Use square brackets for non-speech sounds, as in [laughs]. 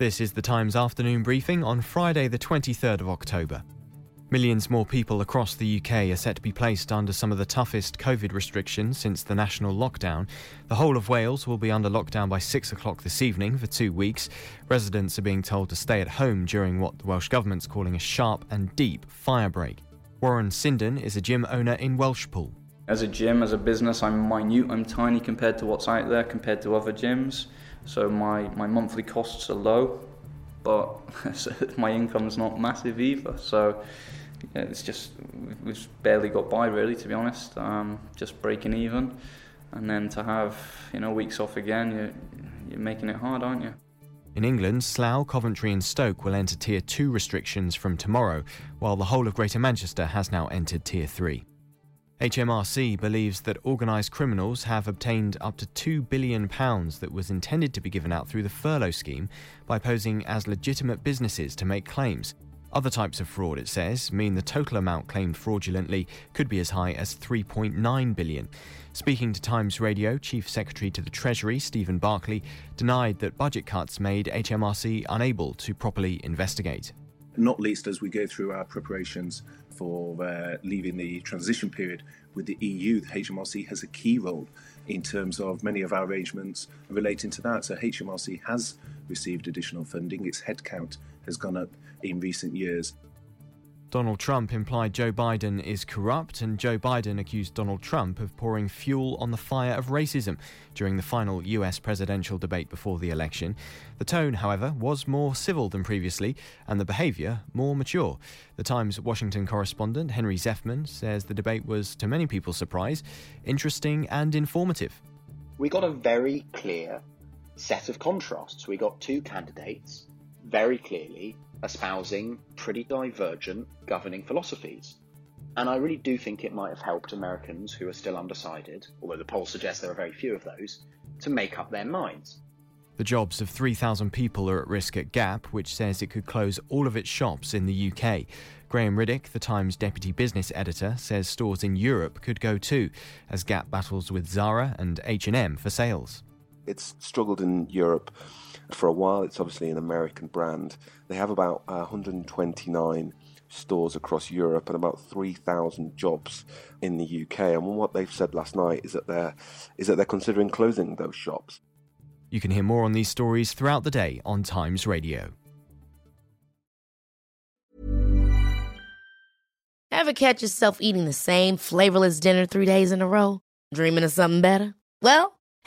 This is the Times afternoon briefing on Friday, the 23rd of October. Millions more people across the UK are set to be placed under some of the toughest COVID restrictions since the national lockdown. The whole of Wales will be under lockdown by 6 o'clock this evening for two weeks. Residents are being told to stay at home during what the Welsh Government's calling a sharp and deep fire break. Warren Sinden is a gym owner in Welshpool. As a gym, as a business, I'm minute, I'm tiny compared to what's out there, compared to other gyms. So my, my monthly costs are low, but [laughs] my income's not massive either. So it's just, we've barely got by really, to be honest, um, just breaking even. And then to have, you know, weeks off again, you're, you're making it hard, aren't you? In England, Slough, Coventry, and Stoke will enter Tier 2 restrictions from tomorrow, while the whole of Greater Manchester has now entered Tier 3. HMRC believes that organised criminals have obtained up to £2 billion that was intended to be given out through the furlough scheme by posing as legitimate businesses to make claims. Other types of fraud, it says, mean the total amount claimed fraudulently could be as high as 3.9 billion. Speaking to Times Radio, Chief Secretary to the Treasury, Stephen Barclay, denied that budget cuts made HMRC unable to properly investigate. Not least as we go through our preparations for uh, leaving the transition period with the EU. The HMRC has a key role in terms of many of our arrangements relating to that. So HMRC has received additional funding. Its headcount has gone up in recent years. Donald Trump implied Joe Biden is corrupt, and Joe Biden accused Donald Trump of pouring fuel on the fire of racism during the final US presidential debate before the election. The tone, however, was more civil than previously, and the behaviour more mature. The Times Washington correspondent Henry Zeffman says the debate was, to many people's surprise, interesting and informative. We got a very clear set of contrasts. We got two candidates very clearly espousing pretty divergent governing philosophies. And I really do think it might have helped Americans who are still undecided, although the polls suggest there are very few of those, to make up their minds. The jobs of 3,000 people are at risk at Gap, which says it could close all of its shops in the UK. Graham Ruddick, the Times deputy business editor, says stores in Europe could go too, as Gap battles with Zara and H&M for sales. It's struggled in Europe for a while. It's obviously an American brand. They have about uh, 129 stores across Europe and about 3,000 jobs in the UK. And what they've said last night is that they're is that they're considering closing those shops. You can hear more on these stories throughout the day on Times Radio. Ever catch yourself eating the same flavorless dinner three days in a row? Dreaming of something better? Well,